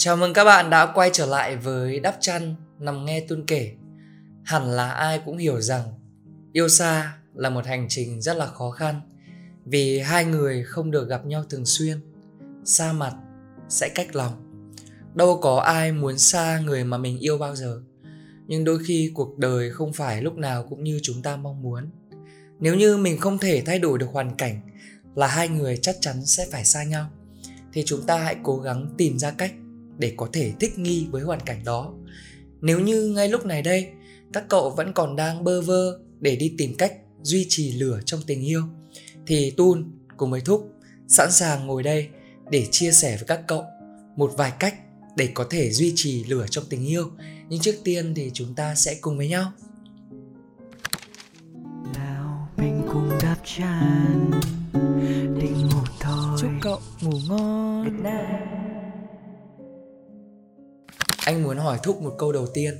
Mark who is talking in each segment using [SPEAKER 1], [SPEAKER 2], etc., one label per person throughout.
[SPEAKER 1] Chào mừng các bạn đã quay trở lại với Đắp Chăn nằm nghe tuôn kể. Hẳn là ai cũng hiểu rằng yêu xa là một hành trình rất là khó khăn vì hai người không được gặp nhau thường xuyên, xa mặt sẽ cách lòng. Đâu có ai muốn xa người mà mình yêu bao giờ. Nhưng đôi khi cuộc đời không phải lúc nào cũng như chúng ta mong muốn. Nếu như mình không thể thay đổi được hoàn cảnh là hai người chắc chắn sẽ phải xa nhau thì chúng ta hãy cố gắng tìm ra cách để có thể thích nghi với hoàn cảnh đó. Nếu như ngay lúc này đây các cậu vẫn còn đang bơ vơ để đi tìm cách duy trì lửa trong tình yêu thì tun cùng với thúc sẵn sàng ngồi đây để chia sẻ với các cậu một vài cách để có thể duy trì lửa trong tình yêu. Nhưng trước tiên thì chúng ta sẽ cùng với nhau.
[SPEAKER 2] Nào mình cùng đắp chăn định ngủ thôi.
[SPEAKER 1] Chúc cậu ngủ ngon.
[SPEAKER 2] Good night.
[SPEAKER 1] Anh muốn hỏi thúc một câu đầu tiên.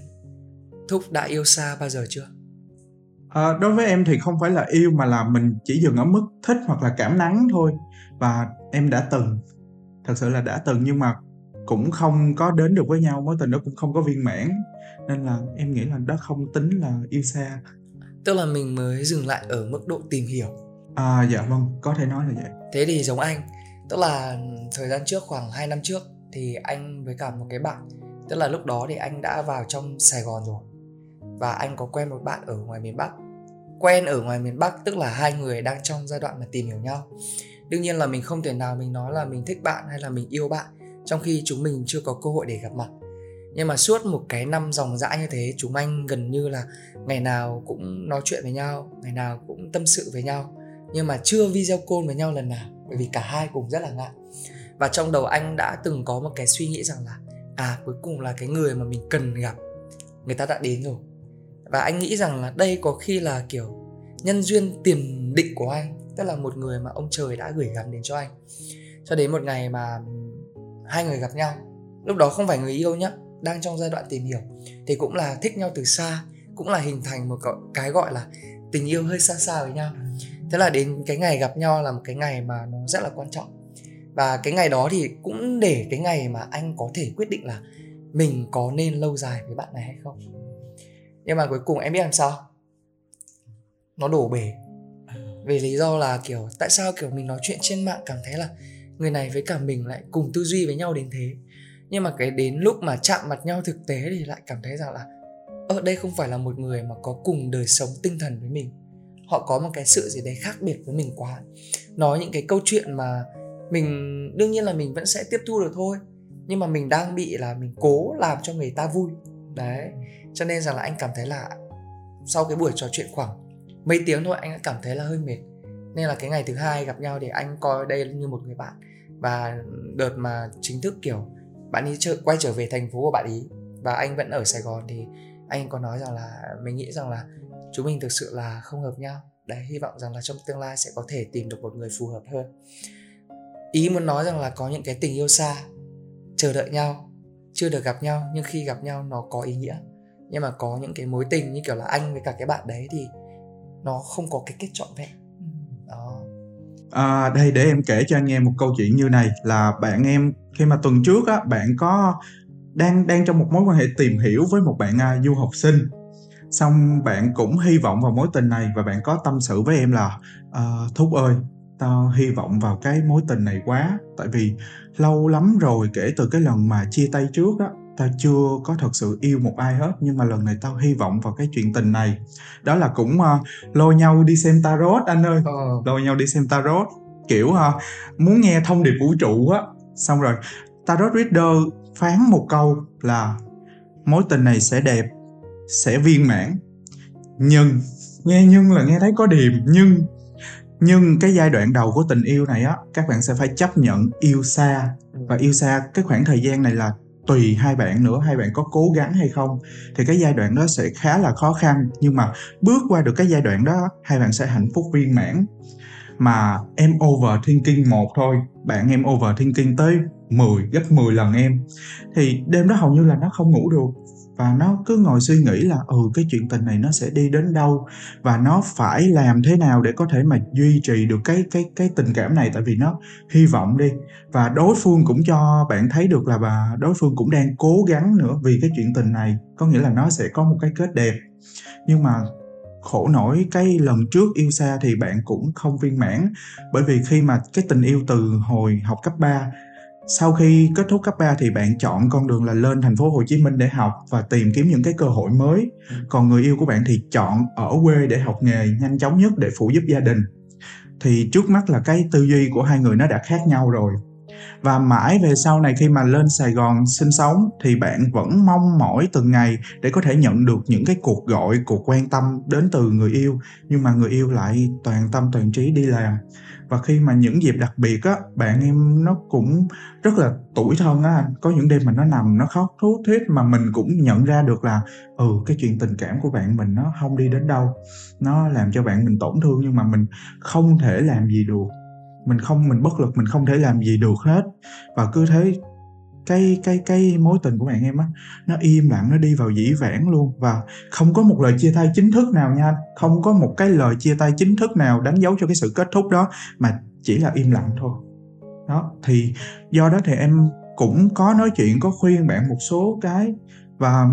[SPEAKER 1] Thúc đã yêu xa bao giờ chưa?
[SPEAKER 3] À, đối với em thì không phải là yêu mà là mình chỉ dừng ở mức thích hoặc là cảm nắng thôi. Và em đã từng thật sự là đã từng nhưng mà cũng không có đến được với nhau mối tình đó cũng không có viên mãn. Nên là em nghĩ là đó không tính là yêu xa
[SPEAKER 1] tức là mình mới dừng lại ở mức độ tìm hiểu.
[SPEAKER 3] À dạ vâng có thể nói là vậy.
[SPEAKER 1] Thế thì giống anh tức là thời gian trước khoảng 2 năm trước thì anh với cả một cái bạn tức là lúc đó thì anh đã vào trong sài gòn rồi. Và anh có quen một bạn ở ngoài miền bắc. Quen ở ngoài miền bắc tức là hai người đang trong giai đoạn mà tìm hiểu nhau. Đương nhiên là mình không thể nào mình nói là mình thích bạn hay là mình yêu bạn trong khi chúng mình chưa có cơ hội để gặp mặt. Nhưng mà suốt một cái năm dòng dã như thế, chúng anh gần như là ngày nào cũng nói chuyện với nhau, ngày nào cũng tâm sự với nhau. Nhưng mà chưa video call với nhau lần nào, bởi vì cả hai cùng rất là ngại. Và trong đầu anh đã từng có một cái suy nghĩ rằng là à cuối cùng là cái người mà mình cần gặp. Người ta đã đến rồi. Và anh nghĩ rằng là đây có khi là kiểu nhân duyên tiền định của anh, tức là một người mà ông trời đã gửi gắm đến cho anh. Cho đến một ngày mà hai người gặp nhau, lúc đó không phải người yêu nhá, đang trong giai đoạn tìm hiểu, thì cũng là thích nhau từ xa, cũng là hình thành một cái gọi là tình yêu hơi xa xa với nhau. Thế là đến cái ngày gặp nhau là một cái ngày mà nó rất là quan trọng và cái ngày đó thì cũng để cái ngày mà anh có thể quyết định là mình có nên lâu dài với bạn này hay không. Nhưng mà cuối cùng em biết làm sao? Nó đổ bể. Vì lý do là kiểu, tại sao kiểu mình nói chuyện trên mạng cảm thấy là người này với cả mình lại cùng tư duy với nhau đến thế? Nhưng mà cái đến lúc mà chạm mặt nhau thực tế thì lại cảm thấy rằng là ở đây không phải là một người mà có cùng đời sống tinh thần với mình. Họ có một cái sự gì đấy khác biệt với mình quá. Nói những cái câu chuyện mà mình đương nhiên là mình vẫn sẽ tiếp thu được thôi. Nhưng mà mình đang bị là mình cố làm cho người ta vui. Đấy. Cho nên rằng là anh cảm thấy là sau cái buổi trò chuyện khoảng mấy tiếng thôi anh đã cảm thấy là hơi mệt. Nên là cái ngày thứ hai gặp nhau thì anh coi đây như một người bạn. Và đợt mà chính thức kiểu bạn ấy trở, quay trở về thành phố của bạn ý và anh vẫn ở sài gòn thì anh có nói rằng là mình nghĩ rằng là chúng mình thực sự là không hợp nhau. Đấy hy vọng rằng là trong tương lai sẽ có thể tìm được một người phù hợp hơn ý muốn nói rằng là có những cái tình yêu xa chờ đợi nhau chưa được gặp nhau nhưng khi gặp nhau nó có ý nghĩa. Nhưng mà có những cái mối tình như kiểu là anh với cả cái bạn đấy thì nó không có cái kết trọn vẹn. Đó.
[SPEAKER 3] À, đây để em kể cho anh nghe một câu chuyện như này là bạn em khi mà tuần trước á bạn có đang đang trong một mối quan hệ tìm hiểu với một bạn uh, du học sinh. Xong bạn cũng hy vọng vào mối tình này và bạn có tâm sự với em là uh, thúc ơi tao hy vọng vào cái mối tình này quá. Tại vì lâu lắm rồi kể từ cái lần mà chia tay trước á tao chưa có thật sự yêu một ai hết. Nhưng mà lần này tao hy vọng vào cái chuyện tình này. Đó là cũng uh, lôi nhau đi xem tarot anh ơi.
[SPEAKER 1] Ờ.
[SPEAKER 3] lôi nhau đi xem tarot. Kiểu uh, muốn nghe thông điệp vũ trụ á. Xong rồi tarot reader phán một câu là mối tình này sẽ đẹp sẽ viên mãn. Nhưng nghe nhưng là nghe thấy có điềm nhưng nhưng cái giai đoạn đầu của tình yêu này á các bạn sẽ phải chấp nhận yêu xa. Và yêu xa cái khoảng thời gian này là tùy hai bạn nữa hai bạn có cố gắng hay không. Thì cái giai đoạn đó sẽ khá là khó khăn. Nhưng mà bước qua được cái giai đoạn đó hai bạn sẽ hạnh phúc viên mãn. Mà em overthinking một thôi. Bạn em overthinking tới 10 gấp 10 lần em. Thì đêm đó hầu như là nó không ngủ được và nó cứ ngồi suy nghĩ là ừ cái chuyện tình này nó sẽ đi đến đâu và nó phải làm thế nào để có thể mà duy trì được cái cái cái tình cảm này. Tại vì nó hy vọng đi. Và đối phương cũng cho bạn thấy được là bà, đối phương cũng đang cố gắng nữa vì cái chuyện tình này. Có nghĩa là nó sẽ có một cái kết đẹp. Nhưng mà khổ nổi, cái lần trước yêu xa thì bạn cũng không viên mãn. Bởi vì khi mà cái tình yêu từ hồi học cấp 3 sau khi kết thúc cấp 3 thì bạn chọn con đường là lên thành phố Hồ Chí Minh để học và tìm kiếm những cái cơ hội mới. Ừ. Còn người yêu của bạn thì chọn ở quê để học nghề nhanh chóng nhất để phụ giúp gia đình. Thì trước mắt là cái tư duy của hai người nó đã khác nhau rồi. Và mãi về sau này khi mà lên Sài Gòn sinh sống thì bạn vẫn mong mỏi từng ngày để có thể nhận được những cái cuộc gọi, cuộc quan tâm đến từ người yêu. Nhưng mà người yêu lại toàn tâm toàn trí đi làm và khi mà những dịp đặc biệt á, bạn em nó cũng rất là tủi thân á anh. Có những đêm mà nó nằm, nó khóc, thút thít mà mình cũng nhận ra được là ừ cái chuyện tình cảm của bạn mình nó không đi đến đâu. Nó làm cho bạn mình tổn thương nhưng mà mình không thể làm gì được. Mình không, mình bất lực, mình không thể làm gì được hết. Và cứ thế cái cái cái mối tình của bạn em á, nó im lặng, nó đi vào dĩ vãng luôn. Và không có một lời chia tay chính thức nào nha, không có một cái lời chia tay chính thức nào đánh dấu cho cái sự kết thúc đó, mà chỉ là im lặng thôi. Đó, thì do đó thì em cũng có nói chuyện, có khuyên bạn một số cái, và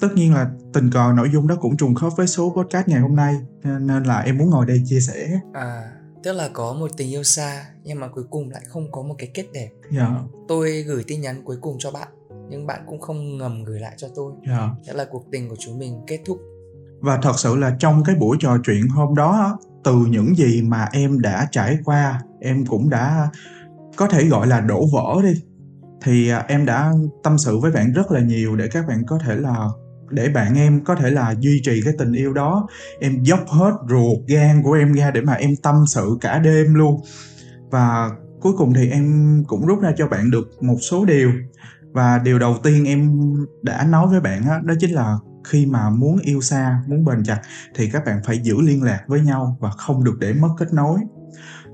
[SPEAKER 3] tất nhiên là tình cờ nội dung đó cũng trùng khớp với số podcast ngày hôm nay, nên là em muốn ngồi đây chia sẻ.
[SPEAKER 1] À tức là có một tình yêu xa nhưng mà cuối cùng lại không có một cái kết đẹp
[SPEAKER 3] yeah.
[SPEAKER 1] tôi gửi tin nhắn cuối cùng cho bạn nhưng bạn cũng không ngầm gửi lại cho tôi
[SPEAKER 3] yeah.
[SPEAKER 1] thế là cuộc tình của chúng mình kết thúc
[SPEAKER 3] và thật sự là trong cái buổi trò chuyện hôm đó từ những gì mà em đã trải qua em cũng đã có thể gọi là đổ vỡ đi thì à, em đã tâm sự với bạn rất là nhiều để các bạn có thể là để bạn em có thể là duy trì cái tình yêu đó. Em dốc hết ruột gan của em ra để mà em tâm sự cả đêm luôn. Và cuối cùng thì em cũng rút ra cho bạn được một số điều. Và điều đầu tiên em đã nói với bạn đó, đó chính là khi mà muốn yêu xa muốn bền chặt thì các bạn phải giữ liên lạc với nhau và không được để mất kết nối.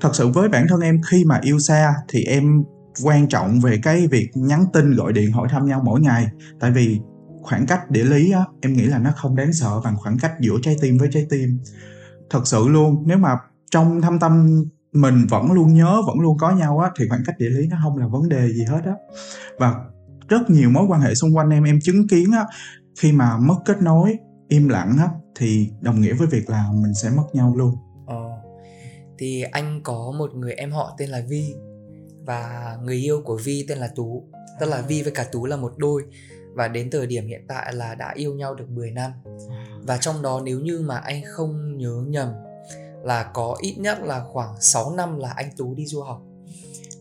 [SPEAKER 3] Thật sự với bản thân em khi mà yêu xa thì em quan trọng về cái việc nhắn tin gọi điện hỏi thăm nhau mỗi ngày. Tại vì khoảng cách địa lý á, em nghĩ là nó không đáng sợ bằng khoảng cách giữa trái tim với trái tim. Thật sự luôn, nếu mà trong thâm tâm mình vẫn luôn nhớ, vẫn luôn có nhau á, thì khoảng cách địa lý nó không là vấn đề gì hết á. Và rất nhiều mối quan hệ xung quanh em em chứng kiến á, khi mà mất kết nối, im lặng á, thì đồng nghĩa với việc là mình sẽ mất nhau luôn.
[SPEAKER 1] Ờ thì anh có một người em họ tên là vi và người yêu của vi tên là tú. Tức là vi với cả tú là một đôi và đến thời điểm hiện tại là đã yêu nhau được 10 năm. Và trong đó nếu như mà anh không nhớ nhầm là có ít nhất là khoảng 6 năm là anh Tú đi du học.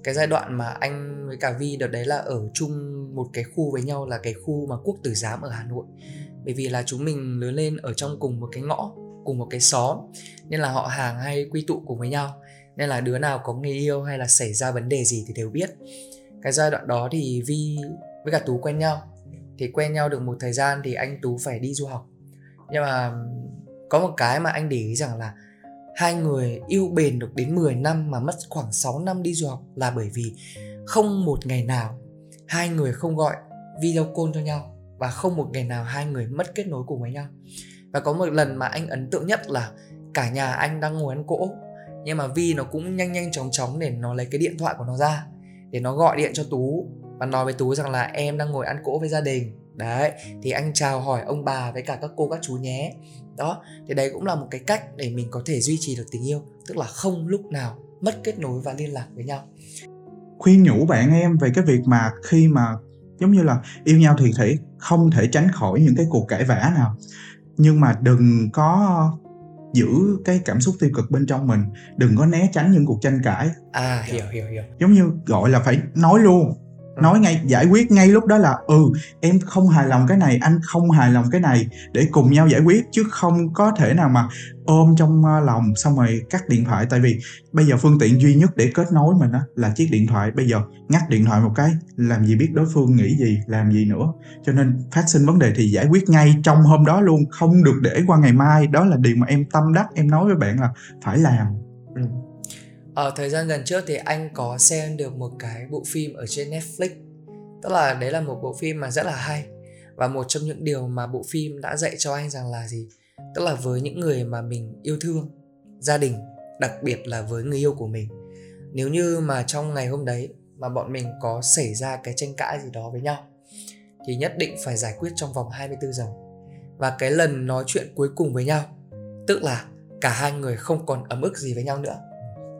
[SPEAKER 1] Cái giai đoạn mà anh với cả Vi đợt đấy là ở chung một cái khu với nhau là cái khu mà quốc tử giám ở Hà Nội. Bởi vì là chúng mình lớn lên ở trong cùng một cái ngõ cùng một cái xóm nên là họ hàng hay quy tụ cùng với nhau. Nên là đứa nào có người yêu hay là xảy ra vấn đề gì thì đều biết. Cái giai đoạn đó thì Vi với cả Tú quen nhau thì quen nhau được một thời gian thì anh tú phải đi du học. Nhưng mà có một cái mà anh để ý rằng là hai người yêu bền được đến 10 năm mà mất khoảng 6 năm đi du học là bởi vì không một ngày nào hai người không gọi video call cho nhau và không một ngày nào hai người mất kết nối cùng với nhau. Và có một lần mà anh ấn tượng nhất là cả nhà anh đang ngồi ăn cỗ, nhưng mà Vi nó cũng nhanh nhanh chóng chóng để nó lấy cái điện thoại của nó ra, để nó gọi điện cho Tú và nói với tú rằng là em đang ngồi ăn cỗ với gia đình. Đấy thì anh chào hỏi ông bà với cả các cô các chú nhé. Đó thì đấy cũng là một cái cách để mình có thể duy trì được tình yêu tức là không lúc nào mất kết nối và liên lạc với nhau.
[SPEAKER 3] Khuyên nhủ bạn em về cái việc mà khi mà giống như là yêu nhau thì thể không thể tránh khỏi những cái cuộc cãi vã nào. Nhưng mà đừng có giữ cái cảm xúc tiêu cực bên trong mình. Đừng có né tránh những cuộc tranh cãi.
[SPEAKER 1] À hiểu hiểu hiểu.
[SPEAKER 3] Giống như gọi là phải nói luôn nói ngay giải quyết ngay lúc đó là ừ em không hài lòng cái này anh không hài lòng cái này để cùng nhau giải quyết chứ không có thể nào mà ôm trong lòng xong rồi cắt điện thoại. Tại vì bây giờ phương tiện duy nhất để kết nối mình á là chiếc điện thoại. Bây giờ ngắt điện thoại một cái làm gì biết đối phương nghĩ gì làm gì nữa. Cho nên phát sinh vấn đề thì giải quyết ngay trong hôm đó luôn không được để qua ngày mai. Đó là điều mà em tâm đắc em nói với bạn là phải làm.
[SPEAKER 1] Ừ ở thời gian gần trước thì anh có xem được một cái bộ phim ở trên Netflix tức là đấy là một bộ phim mà rất là hay và một trong những điều mà bộ phim đã dạy cho anh rằng là gì tức là với những người mà mình yêu thương gia đình đặc biệt là với người yêu của mình nếu như mà trong ngày hôm đấy mà bọn mình có xảy ra cái tranh cãi gì đó với nhau thì nhất định phải giải quyết trong vòng 24 giờ. Và cái lần nói chuyện cuối cùng với nhau, tức là cả hai người không còn ấm ức gì với nhau nữa.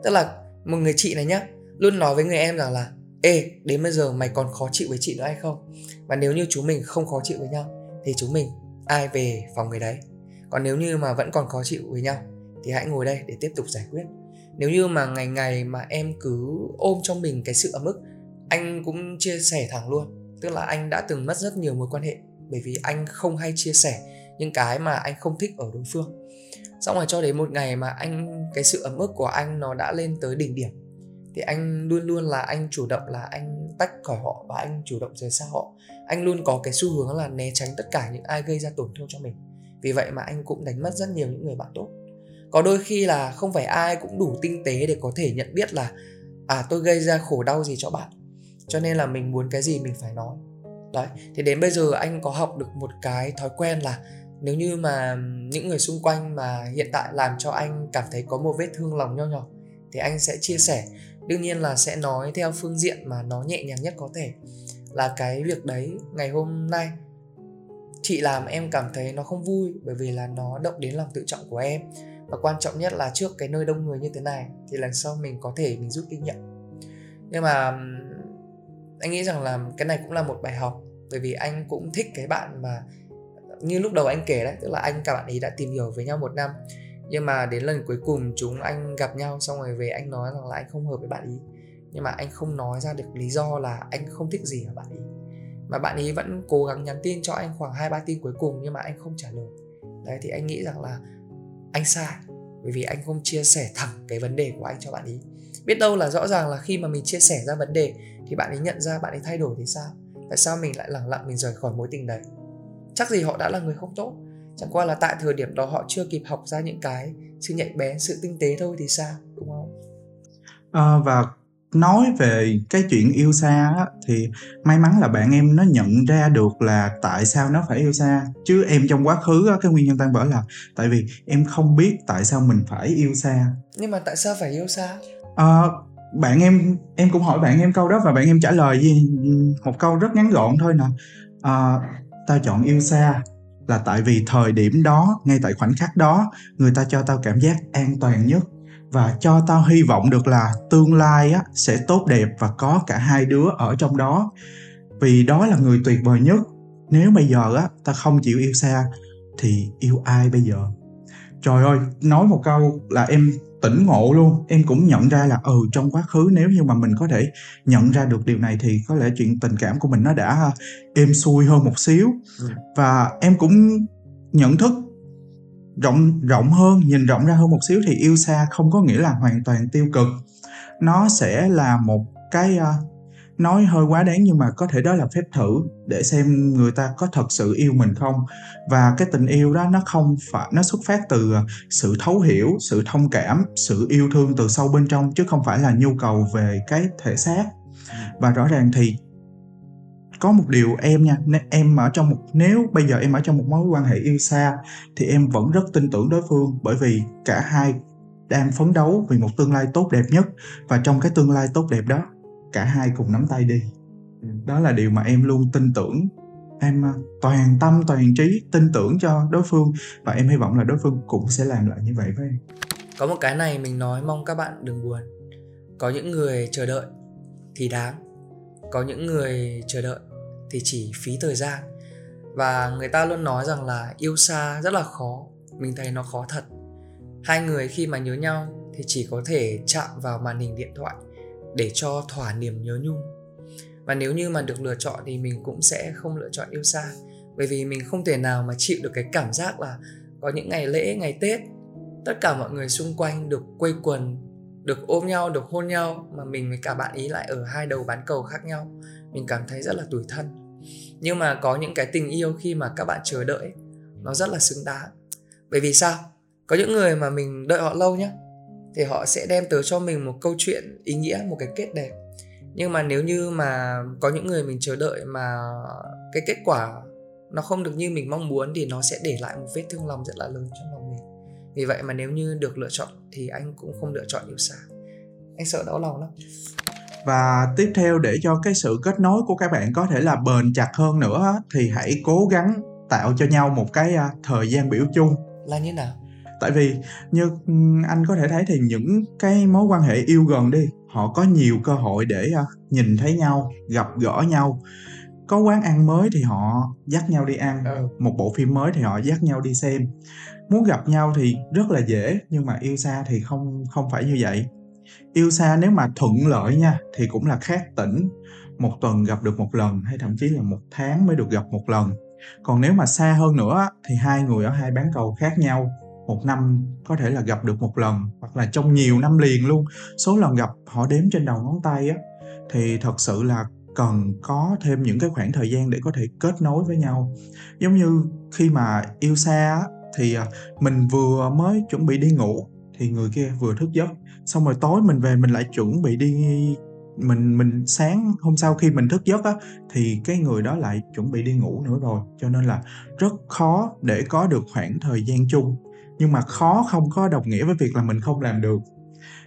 [SPEAKER 1] Tức là một người chị này nhá, luôn nói với người em rằng là Ê, đến bây giờ mày còn khó chịu với chị nữa hay không? Và nếu như chúng mình không khó chịu với nhau thì chúng mình ai về phòng người đấy. Còn nếu như mà vẫn còn khó chịu với nhau thì hãy ngồi đây để tiếp tục giải quyết. Nếu như mà ngày ngày mà em cứ ôm trong mình cái sự ấm ức, anh cũng chia sẻ thẳng luôn tức là anh đã từng mất rất nhiều mối quan hệ bởi vì anh không hay chia sẻ những cái mà anh không thích ở đối phương. Xong rồi cho đến một ngày mà anh, cái sự ấm ức của anh nó đã lên tới đỉnh điểm, thì anh luôn luôn là anh chủ động là anh tách khỏi họ và anh chủ động rời xa họ. Anh luôn có cái xu hướng là né tránh tất cả những ai gây ra tổn thương cho mình. Vì vậy mà anh cũng đánh mất rất nhiều những người bạn tốt. Có đôi khi là không phải ai cũng đủ tinh tế để có thể nhận biết là à tôi gây ra khổ đau gì cho bạn. Cho nên là mình muốn cái gì mình phải nói. Đấy, thì đến bây giờ anh có học được một cái thói quen là nếu như mà những người xung quanh mà hiện tại làm cho anh cảm thấy có một vết thương lòng nho nhỏ, thì anh sẽ chia sẻ. Đương nhiên là sẽ nói theo phương diện mà nó nhẹ nhàng nhất có thể. Là cái việc đấy, ngày hôm nay, chị làm em cảm thấy nó không vui bởi vì là nó động đến lòng tự trọng của em. Và quan trọng nhất là trước cái nơi đông người như thế này, thì lần sau mình có thể mình rút kinh nghiệm. Nhưng mà anh nghĩ rằng là cái này cũng là một bài học, bởi vì anh cũng thích cái bạn mà như lúc đầu anh kể đấy, tức là anh cả bạn ấy đã tìm hiểu với nhau một năm, nhưng mà đến lần cuối cùng chúng anh gặp nhau xong rồi về anh nói rằng là anh không hợp với bạn ý nhưng mà anh không nói ra được lý do là anh không thích gì ở bạn ý mà bạn ý vẫn cố gắng nhắn tin cho anh khoảng hai ba tin cuối cùng nhưng mà anh không trả lời. Đấy, thì anh nghĩ rằng là anh sai, bởi vì anh không chia sẻ thẳng cái vấn đề của anh cho bạn ý biết đâu là rõ ràng là khi mà mình chia sẻ ra vấn đề thì bạn ấy nhận ra bạn ấy thay đổi thì sao? Tại sao mình lại lẳng lặng mình rời khỏi mối tình đấy? Chắc gì họ đã là người không tốt. Chẳng qua là tại thời điểm đó họ chưa kịp học ra những cái sự nhạy bén sự tinh tế thôi thì sao đúng không?
[SPEAKER 3] À, và nói về cái chuyện yêu xa á, thì may mắn là bạn em nó nhận ra được là tại sao nó phải yêu xa. Chứ em trong quá khứ á, cái nguyên nhân tan vỡ là tại vì em không biết tại sao mình phải yêu xa.
[SPEAKER 1] Nhưng mà tại sao phải yêu xa?
[SPEAKER 3] À, bạn em em cũng hỏi bạn em câu đó và bạn em trả lời gì một câu rất ngắn gọn thôi nè. À, tao chọn yêu xa là tại vì thời điểm đó, ngay tại khoảnh khắc đó, người ta cho tao cảm giác an toàn nhất. Và cho tao hy vọng được là tương lai á, sẽ tốt đẹp và có cả hai đứa ở trong đó. Vì đó là người tuyệt vời nhất. Nếu bây giờ á, ta không chịu yêu xa, thì yêu ai bây giờ? Trời ơi, nói một câu là em tỉnh ngộ luôn. Em cũng nhận ra là ừ trong quá khứ nếu như mà mình có thể nhận ra được điều này thì có lẽ chuyện tình cảm của mình nó đã à, êm xuôi hơn một xíu. Ừ. và em cũng nhận thức rộng rộng hơn nhìn rộng ra hơn một xíu thì yêu xa không có nghĩa là hoàn toàn tiêu cực. Nó sẽ là một cái uh, nói hơi quá đáng nhưng mà có thể đó là phép thử để xem người ta có thật sự yêu mình không. Và cái tình yêu đó nó không phải, nó xuất phát từ sự thấu hiểu, sự thông cảm, sự yêu thương từ sâu bên trong chứ không phải là nhu cầu về cái thể xác. Và rõ ràng thì có một điều em nha em ở trong một, nếu bây giờ em ở trong một mối quan hệ yêu xa thì em vẫn rất tin tưởng đối phương bởi vì cả hai đang phấn đấu vì một tương lai tốt đẹp nhất. Và trong cái tương lai tốt đẹp đó cả hai cùng nắm tay đi. Đó là điều mà em luôn tin tưởng. Em à, toàn tâm, toàn trí tin tưởng cho đối phương và em hy vọng là đối phương cũng sẽ làm lại như vậy với em.
[SPEAKER 1] Có một cái này mình nói mong các bạn đừng buồn. Có những người chờ đợi thì đáng. Có những người chờ đợi thì chỉ phí thời gian. Và người ta luôn nói rằng là yêu xa rất là khó. Mình thấy nó khó thật. Hai người khi mà nhớ nhau thì chỉ có thể chạm vào màn hình điện thoại để cho thỏa niềm nhớ nhung. Và nếu như mà được lựa chọn thì mình cũng sẽ không lựa chọn yêu xa. Bởi vì mình không thể nào mà chịu được cái cảm giác là có những ngày lễ, ngày tết, tất cả mọi người xung quanh được quây quần, được ôm nhau, được hôn nhau mà mình với cả bạn ý lại ở hai đầu bán cầu khác nhau. Mình cảm thấy rất là tủi thân. Nhưng mà có những cái tình yêu khi mà các bạn chờ đợi, nó rất là xứng đáng. Bởi vì sao? Có những người mà mình đợi họ lâu nhé thì họ sẽ đem tới cho mình một câu chuyện ý nghĩa một cái kết đẹp. Nhưng mà nếu như mà có những người mình chờ đợi mà cái kết quả nó không được như mình mong muốn thì nó sẽ để lại một vết thương lòng rất là lớn trong lòng mình. Vì vậy mà nếu như được lựa chọn thì anh cũng không lựa chọn yêu xa anh sợ đau lòng lắm.
[SPEAKER 3] Và tiếp theo để cho cái sự kết nối của các bạn có thể là bền chặt hơn nữa thì hãy cố gắng tạo cho nhau một cái à, thời gian biểu chung.
[SPEAKER 1] Là như nào
[SPEAKER 3] tại vì như anh có thể thấy thì những cái mối quan hệ yêu gần đi họ có nhiều cơ hội để à, nhìn thấy nhau gặp gỡ nhau. Có quán ăn mới thì họ dắt nhau đi ăn ừ. một bộ phim mới thì họ dắt nhau đi xem. Muốn gặp nhau thì rất là dễ nhưng mà yêu xa thì không không phải như vậy. Yêu xa nếu mà thuận lợi nha thì cũng là khác tỉnh. Một tuần gặp được một lần hay thậm chí là một tháng mới được gặp một lần. Còn nếu mà xa hơn nữa thì hai người ở hai bán cầu khác nhau một năm có thể là gặp được một lần hoặc là trong nhiều năm liền luôn. Số lần gặp họ đếm trên đầu ngón tay á thì thật sự là cần có thêm những cái khoảng thời gian để có thể kết nối với nhau. Giống như khi mà yêu xa á, thì à, mình vừa mới chuẩn bị đi ngủ thì người kia vừa thức giấc xong rồi tối mình về mình lại chuẩn bị đi mình mình sáng hôm sau khi mình thức giấc á thì cái người đó lại chuẩn bị đi ngủ nữa rồi. Cho nên là rất khó để có được khoảng thời gian chung nhưng mà khó không có đồng nghĩa với việc là mình không làm được.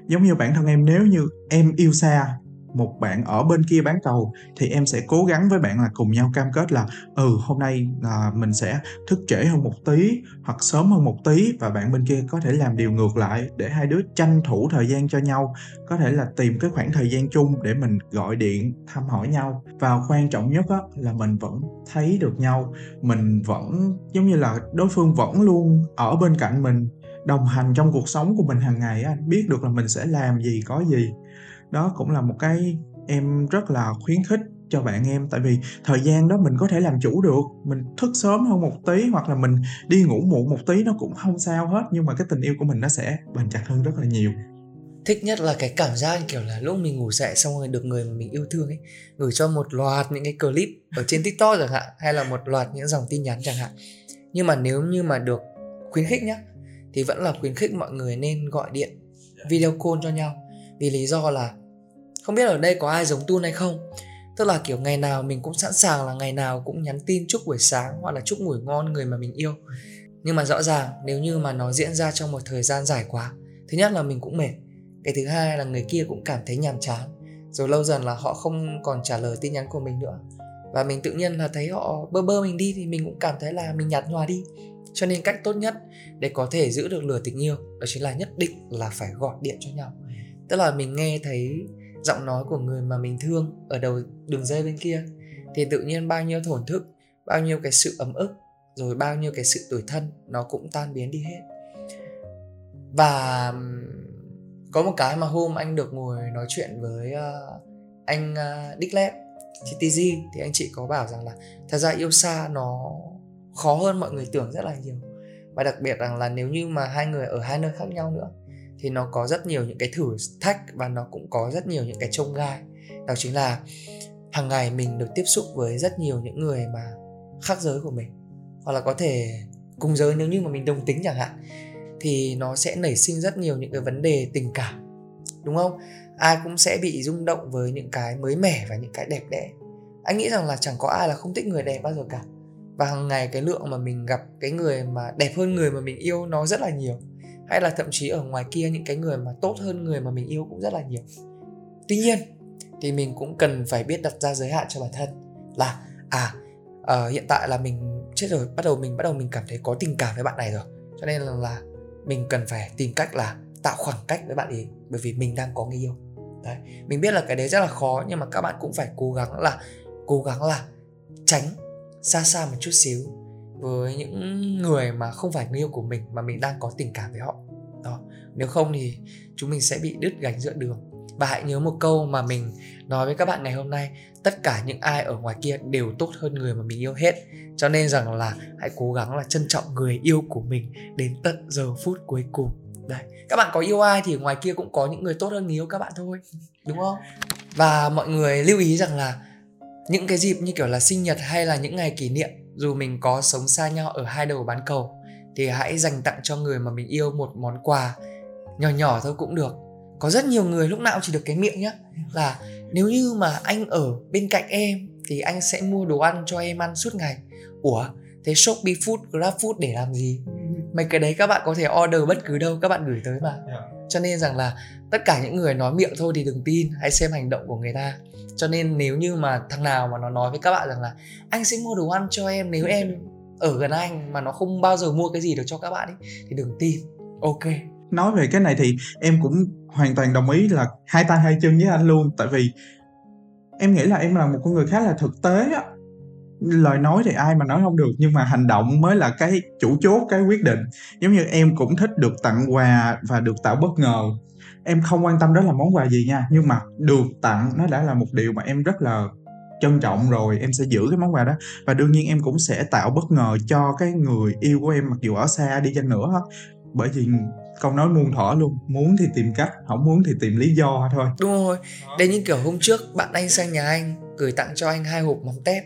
[SPEAKER 3] Giống như bản thân em, nếu như em yêu xa một bạn ở bên kia bán cầu thì em sẽ cố gắng với bạn là cùng nhau cam kết là ừ hôm nay là mình sẽ thức trễ hơn một tí hoặc sớm hơn một tí và bạn bên kia có thể làm điều ngược lại để hai đứa tranh thủ thời gian cho nhau có thể là tìm cái khoảng thời gian chung để mình gọi điện thăm hỏi nhau. Và quan trọng nhất á, là mình vẫn thấy được nhau mình vẫn giống như là đối phương vẫn luôn ở bên cạnh mình đồng hành trong cuộc sống của mình hàng ngày á, biết được là mình sẽ làm gì có gì đó cũng là một cái em rất là khuyến khích cho bạn em tại vì thời gian đó mình có thể làm chủ được mình thức sớm hơn một tí hoặc là mình đi ngủ muộn một tí nó cũng không sao hết nhưng mà cái tình yêu của mình nó sẽ bền chặt hơn rất là nhiều.
[SPEAKER 1] Thích nhất là cái cảm giác kiểu là lúc mình ngủ dậy xong rồi được người mà mình yêu thương ấy gửi cho một loạt những cái clip ở trên tiktok chẳng hạn hay là một loạt những dòng tin nhắn chẳng hạn. Nhưng mà nếu như mà được khuyến khích nhá thì vẫn là khuyến khích mọi người nên gọi điện video call cho nhau vì lý do là không biết ở đây có ai giống Tun hay không. Tức là kiểu ngày nào mình cũng sẵn sàng là ngày nào cũng nhắn tin chúc buổi sáng hoặc là chúc ngủ ngon người mà mình yêu. Nhưng mà rõ ràng nếu như mà nó diễn ra trong một thời gian dài quá, thứ nhất là mình cũng mệt, cái thứ hai là người kia cũng cảm thấy nhàm chán, rồi lâu dần là họ không còn trả lời tin nhắn của mình nữa. Và mình tự nhiên là thấy họ bơ bơ mình đi thì mình cũng cảm thấy là mình nhạt nhòa đi. Cho nên cách tốt nhất để có thể giữ được lửa tình yêu đó chính là nhất định là phải gọi điện cho nhau tức là mình nghe thấy giọng nói của người mà mình thương ở đầu đường dây bên kia thì tự nhiên bao nhiêu thổn thức bao nhiêu cái sự ấm ức rồi bao nhiêu cái sự tuổi thân nó cũng tan biến đi hết. Và có một cái mà hôm anh được ngồi nói chuyện với uh, anh uh, Dick Lab TTG thì anh chị có bảo rằng là thật ra yêu xa nó khó hơn mọi người tưởng rất là nhiều. Và đặc biệt rằng là nếu như mà hai người ở hai nơi khác nhau nữa thì nó có rất nhiều những cái thử thách và nó cũng có rất nhiều những cái trông gai. Đó chính là hàng ngày mình được tiếp xúc với rất nhiều những người mà khác giới của mình, hoặc là có thể cùng giới nếu như mà mình đồng tính chẳng hạn, thì nó sẽ nảy sinh rất nhiều những cái vấn đề tình cảm, đúng không? Ai cũng sẽ bị rung động với những cái mới mẻ và những cái đẹp đẽ. Anh nghĩ rằng là chẳng có ai là không thích người đẹp bao giờ cả. Và hàng ngày cái lượng mà mình gặp cái người mà đẹp hơn người mà mình yêu nó rất là nhiều hay là thậm chí ở ngoài kia những cái người mà tốt hơn người mà mình yêu cũng rất là nhiều. Tuy nhiên thì mình cũng cần phải biết đặt ra giới hạn cho bản thân là à uh, hiện tại là mình chết rồi bắt đầu mình bắt đầu mình cảm thấy có tình cảm với bạn này rồi. Cho nên là, là mình cần phải tìm cách là tạo khoảng cách với bạn ấy bởi vì mình đang có người yêu. Đấy mình biết là cái đấy rất là khó nhưng mà các bạn cũng phải cố gắng là cố gắng là tránh xa xa một chút xíu với những người mà không phải người yêu của mình mà mình đang có tình cảm với họ. Đó, nếu không thì chúng mình sẽ bị đứt gánh giữa đường. Và hãy nhớ một câu mà mình nói với các bạn ngày hôm nay, tất cả những ai ở ngoài kia đều tốt hơn người mà mình yêu hết. Cho nên rằng là hãy cố gắng là trân trọng người yêu của mình đến tận giờ phút cuối cùng. Đây, các bạn có yêu ai thì ngoài kia cũng có những người tốt hơn người yêu các bạn thôi, đúng không? Và mọi người lưu ý rằng là những cái dịp như kiểu là sinh nhật hay là những ngày kỷ niệm dù mình có sống xa nhau ở hai đầu bán cầu thì hãy dành tặng cho người mà mình yêu một món quà. Nhỏ nhỏ thôi cũng được. Có rất nhiều người lúc nào chỉ được cái miệng nhá. Là nếu như mà anh ở bên cạnh em thì anh sẽ mua đồ ăn cho em ăn suốt ngày. Ủa thế shopee food grab food để làm gì? Mấy cái đấy các bạn có thể order bất cứ đâu các bạn gửi tới mà.
[SPEAKER 3] Dạ.
[SPEAKER 1] cho nên rằng là tất cả những người nói miệng thôi thì đừng tin hãy xem hành động của người ta cho nên nếu như mà thằng nào mà nó nói với các bạn rằng là anh sẽ mua đồ ăn cho em nếu em ở gần anh mà nó không bao giờ mua cái gì được cho các bạn ấy thì đừng tin. Ok.
[SPEAKER 3] Nói về cái này thì em cũng hoàn toàn đồng ý là hai tay hai chân với anh luôn. Tại vì em nghĩ là em là một con người khá là thực tế á. Lời nói thì ai mà nói không được nhưng mà hành động mới là cái chủ chốt cái quyết định. Giống như em cũng thích được tặng quà và được tạo bất ngờ em không quan tâm đó là món quà gì nha. Nhưng mà được tặng, nó đã là một điều mà em rất là trân trọng rồi, em sẽ giữ cái món quà đó. Và đương nhiên em cũng sẽ tạo bất ngờ cho cái người yêu của em, mặc dù ở xa đi chăng nữa bởi vì câu nói muôn thỏ luôn, muốn thì tìm cách, không muốn thì tìm lý do thôi.
[SPEAKER 1] Đúng rồi. Đây như kiểu hôm trước, bạn anh sang nhà anh, gửi tặng cho anh hai hộp mắm tép.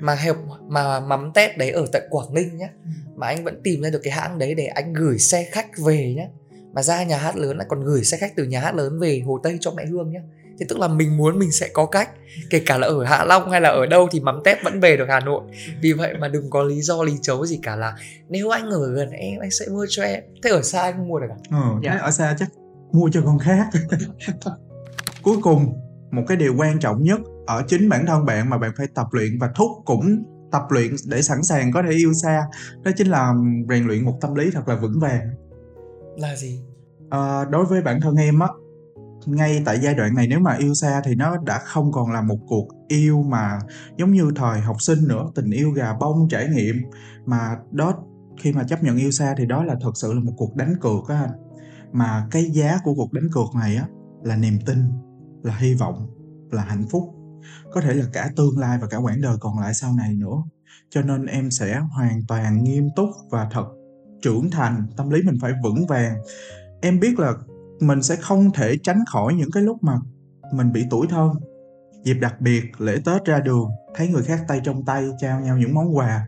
[SPEAKER 1] Mà hộp, mà mắm tép đấy ở tận Quảng Ninh nhá. Mà anh vẫn tìm ra được cái hãng đấy để anh gửi xe khách về nhá mà ra nhà hát lớn lại còn gửi xe khách từ nhà hát lớn về Hồ Tây cho mẹ Hương nhá. Thì tức là mình muốn mình sẽ có cách kể cả là ở Hạ Long hay là ở đâu thì mắm tép vẫn về được Hà Nội. Vì vậy mà đừng có lý do lý chấu gì cả là nếu anh ở gần em anh sẽ mua cho em. Thế ở xa anh không mua được à?
[SPEAKER 3] Ờ,
[SPEAKER 1] Dạ.
[SPEAKER 3] thế ở xa chắc mua cho con khác. Cuối cùng một cái điều quan trọng nhất ở chính bản thân bạn mà bạn phải tập luyện và thúc cũng tập luyện để sẵn sàng có thể yêu xa. Đó chính là rèn luyện một tâm lý thật là vững vàng
[SPEAKER 1] là gì?
[SPEAKER 3] À, đối với bản thân em á ngay tại giai đoạn này nếu mà yêu xa thì nó đã không còn là một cuộc yêu mà giống như thời học sinh nữa tình yêu gà bông trải nghiệm. Mà đó khi mà chấp nhận yêu xa thì đó là thật sự là một cuộc đánh cược á anh. Mà cái giá của cuộc đánh cược này á là niềm tin là hy vọng là hạnh phúc. Có thể là cả tương lai và cả quãng đời còn lại sau này nữa. Cho nên em sẽ hoàn toàn nghiêm túc và thật trưởng thành, tâm lý mình phải vững vàng. Em biết là mình sẽ không thể tránh khỏi những cái lúc mà mình bị tủi thân. Dịp đặc biệt, lễ tết ra đường, thấy người khác tay trong tay trao nhau những món quà.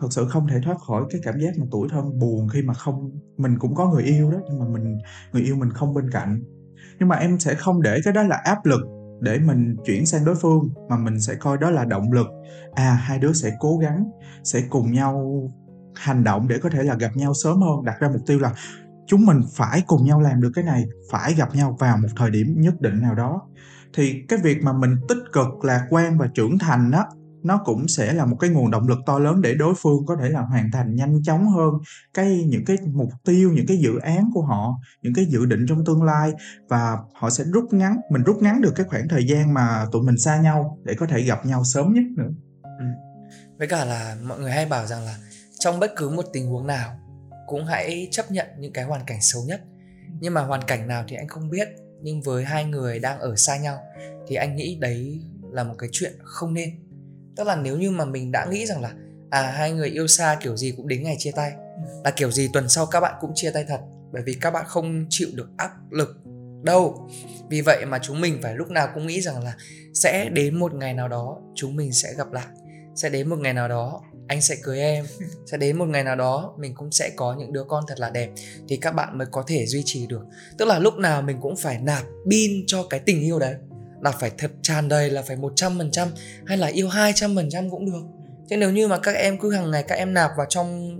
[SPEAKER 3] Thật sự không thể thoát khỏi cái cảm giác mà tủi thân buồn khi mà không, mình cũng có người yêu đó, nhưng mà mình, người yêu mình không bên cạnh. Nhưng mà em sẽ không để cái đó là áp lực để mình chuyển sang đối phương, mà mình sẽ coi đó là động lực. À hai đứa sẽ cố gắng, sẽ cùng nhau hành động để có thể là gặp nhau sớm hơn, đặt ra mục tiêu là chúng mình phải cùng nhau làm được cái này, phải gặp nhau vào một thời điểm nhất định nào đó. Thì cái việc mà mình tích cực lạc quan và trưởng thành đó nó cũng sẽ là một cái nguồn động lực to lớn để đối phương có thể là hoàn thành nhanh chóng hơn cái, những cái mục tiêu, những cái dự án của họ, những cái dự định trong tương lai. Và họ sẽ rút ngắn, mình rút ngắn được cái khoảng thời gian mà tụi mình xa nhau để có thể gặp nhau sớm nhất nữa. Ừ.
[SPEAKER 1] Với cả là mọi người hay bảo rằng là trong bất cứ một tình huống nào, cũng hãy chấp nhận những cái hoàn cảnh xấu nhất. Nhưng mà hoàn cảnh nào thì anh không biết, nhưng với hai người đang ở xa nhau, thì anh nghĩ đấy là một cái chuyện không nên. Tức là nếu như mà mình đã nghĩ rằng là à hai người yêu xa kiểu gì cũng đến ngày chia tay, là kiểu gì tuần sau các bạn cũng chia tay thật, bởi vì các bạn không chịu được áp lực đâu. Vì vậy mà chúng mình phải lúc nào cũng nghĩ rằng là sẽ đến một ngày nào đó, chúng mình sẽ gặp lại, sẽ đến một ngày nào đó anh sẽ cưới em. Sẽ đến một ngày nào đó, mình cũng sẽ có những đứa con thật là đẹp. Thì các bạn mới có thể duy trì được. Tức là lúc nào mình cũng phải nạp pin cho cái tình yêu đấy. Là phải thật tràn đầy, là phải 100% hay là yêu 200% cũng được. Chứ nếu như mà các em cứ hàng ngày các em nạp vào trong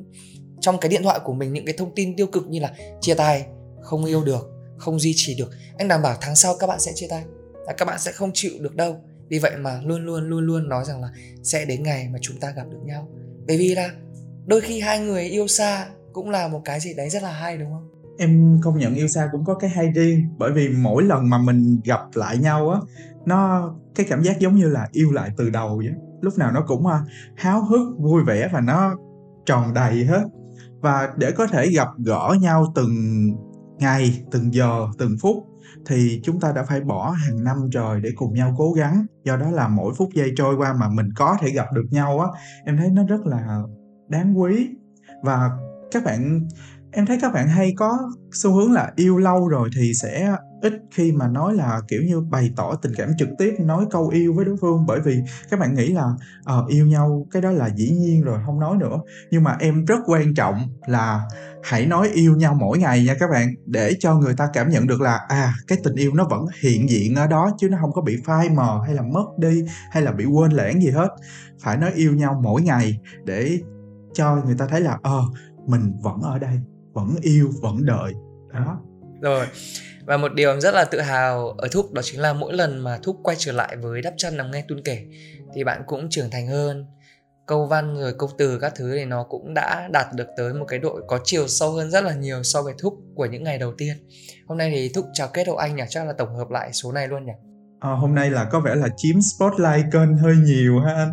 [SPEAKER 1] trong cái điện thoại của mình những cái thông tin tiêu cực như là chia tay, không yêu được, không duy trì được. Anh đảm bảo tháng sau các bạn sẽ chia tay. Là các bạn sẽ không chịu được đâu vì vậy mà luôn luôn luôn luôn nói rằng là sẽ đến ngày mà chúng ta gặp được nhau. Bởi vì là đôi khi hai người yêu xa cũng là một cái gì đấy rất là hay đúng không?
[SPEAKER 3] Em công nhận yêu xa cũng có cái hay riêng bởi vì mỗi lần mà mình gặp lại nhau á nó cái cảm giác giống như là yêu lại từ đầu vậy lúc nào nó cũng à, háo hức vui vẻ và nó tròn đầy hết. Và để có thể gặp gỡ nhau từng ngày từng giờ từng phút thì chúng ta đã phải bỏ hàng năm trời để cùng nhau cố gắng. Do đó là mỗi phút giây trôi qua mà mình có thể gặp được nhau á, em thấy nó rất là đáng quý. Và các bạn em thấy các bạn hay có xu hướng là yêu lâu rồi thì sẽ ít khi mà nói là kiểu như bày tỏ tình cảm trực tiếp nói câu yêu với đối phương. Bởi vì các bạn nghĩ là à, yêu nhau cái đó là dĩ nhiên rồi không nói nữa. Nhưng mà em rất quan trọng là hãy nói yêu nhau mỗi ngày nha các bạn để cho người ta cảm nhận được là à cái tình yêu nó vẫn hiện diện ở đó chứ nó không có bị phai mờ hay là mất đi hay là bị quên lãng gì hết. Phải nói yêu nhau mỗi ngày để cho người ta thấy là ờ à, mình vẫn ở đây vẫn yêu vẫn đợi. Đó.
[SPEAKER 1] Rồi. Và một điều rất là tự hào ở thúc đó chính là mỗi lần mà thúc quay trở lại với đắp chân nằm nghe tuân kể thì bạn cũng trưởng thành hơn. Câu văn rồi câu từ các thứ thì nó cũng đã đạt được tới một cái độ có chiều sâu hơn rất là nhiều so với thúc của những ngày đầu tiên. Hôm nay thì thúc chào kết hậu anh nhỉ? Chắc là tổng hợp lại số này luôn nhỉ?
[SPEAKER 3] À, hôm nay là có vẻ là chiếm spotlight kênh hơi nhiều ha anh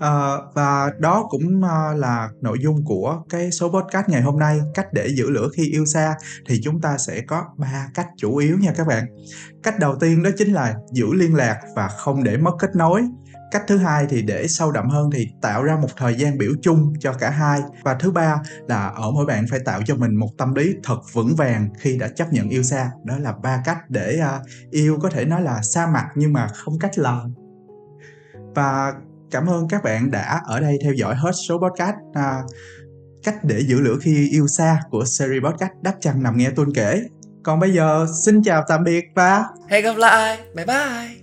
[SPEAKER 3] À, và đó cũng ờ, là nội dung của cái số podcast ngày hôm nay cách để giữ lửa khi yêu xa thì chúng ta sẽ có ba cách chủ yếu nha các bạn. Cách đầu tiên đó chính là giữ liên lạc và không để mất kết nối. Cách thứ hai thì để sâu đậm hơn thì tạo ra một thời gian biểu chung cho cả hai. Và thứ ba là ở mỗi bạn phải tạo cho mình một tâm lý thật vững vàng khi đã chấp nhận yêu xa. Đó là ba cách để uh, yêu có thể nói là xa mặt nhưng mà không cách lòng và cảm ơn các bạn đã ở đây theo dõi hết số podcast à, cách để giữ lửa khi yêu xa của series podcast đắp chăn nằm nghe tuôn kể. Còn bây giờ xin chào tạm biệt và
[SPEAKER 1] hẹn gặp lại. Bye bye.